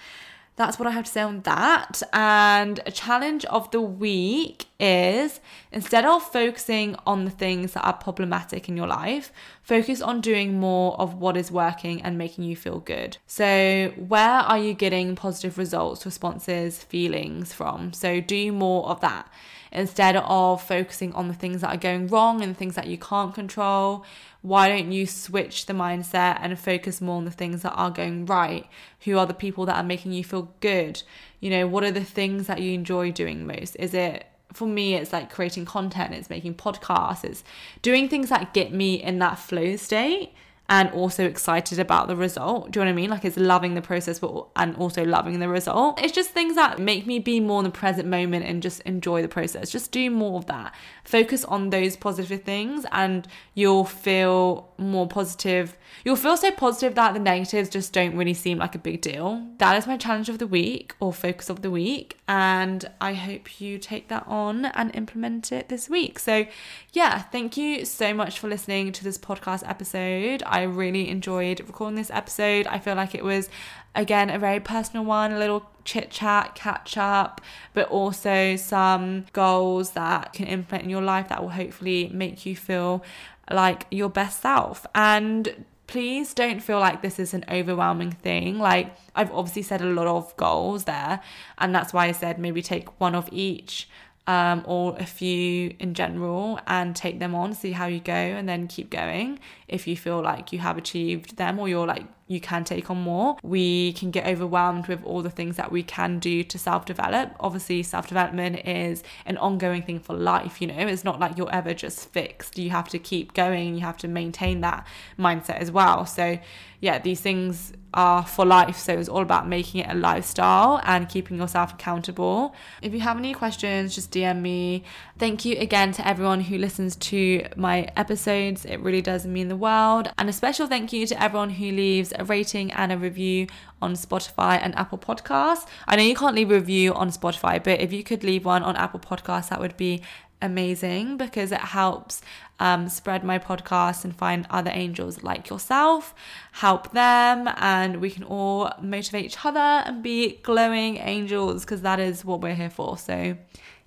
that's what I have to say on that. And a challenge of the week is instead of focusing on the things that are problematic in your life, focus on doing more of what is working and making you feel good. So, where are you getting positive results, responses, feelings from? So, do more of that instead of focusing on the things that are going wrong and things that you can't control why don't you switch the mindset and focus more on the things that are going right? Who are the people that are making you feel good? You know, what are the things that you enjoy doing most? Is it for me it's like creating content, it's making podcasts, it's doing things that get me in that flow state and also excited about the result. Do you know what I mean? Like it's loving the process but and also loving the result. It's just things that make me be more in the present moment and just enjoy the process. Just do more of that. Focus on those positive things and you'll feel more positive. You'll feel so positive that the negatives just don't really seem like a big deal. That is my challenge of the week or focus of the week and I hope you take that on and implement it this week. So, yeah, thank you so much for listening to this podcast episode. I really enjoyed recording this episode. I feel like it was, again, a very personal one, a little chit chat, catch up, but also some goals that can implement in your life that will hopefully make you feel like your best self. And please don't feel like this is an overwhelming thing. Like, I've obviously said a lot of goals there, and that's why I said maybe take one of each um, or a few in general and take them on, see how you go, and then keep going. If you feel like you have achieved them or you're like you can take on more. We can get overwhelmed with all the things that we can do to self develop. Obviously, self development is an ongoing thing for life, you know, it's not like you're ever just fixed. You have to keep going, you have to maintain that mindset as well. So, yeah, these things are for life. So it's all about making it a lifestyle and keeping yourself accountable. If you have any questions, just DM me. Thank you again to everyone who listens to my episodes. It really does mean the world. And a special thank you to everyone who leaves a rating and a review on Spotify and Apple Podcasts. I know you can't leave a review on Spotify, but if you could leave one on Apple Podcasts, that would be amazing because it helps um, spread my podcast and find other angels like yourself, help them, and we can all motivate each other and be glowing angels because that is what we're here for. So,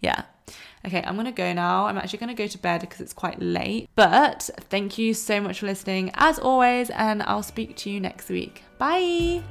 yeah. Okay, I'm gonna go now. I'm actually gonna go to bed because it's quite late. But thank you so much for listening, as always, and I'll speak to you next week. Bye.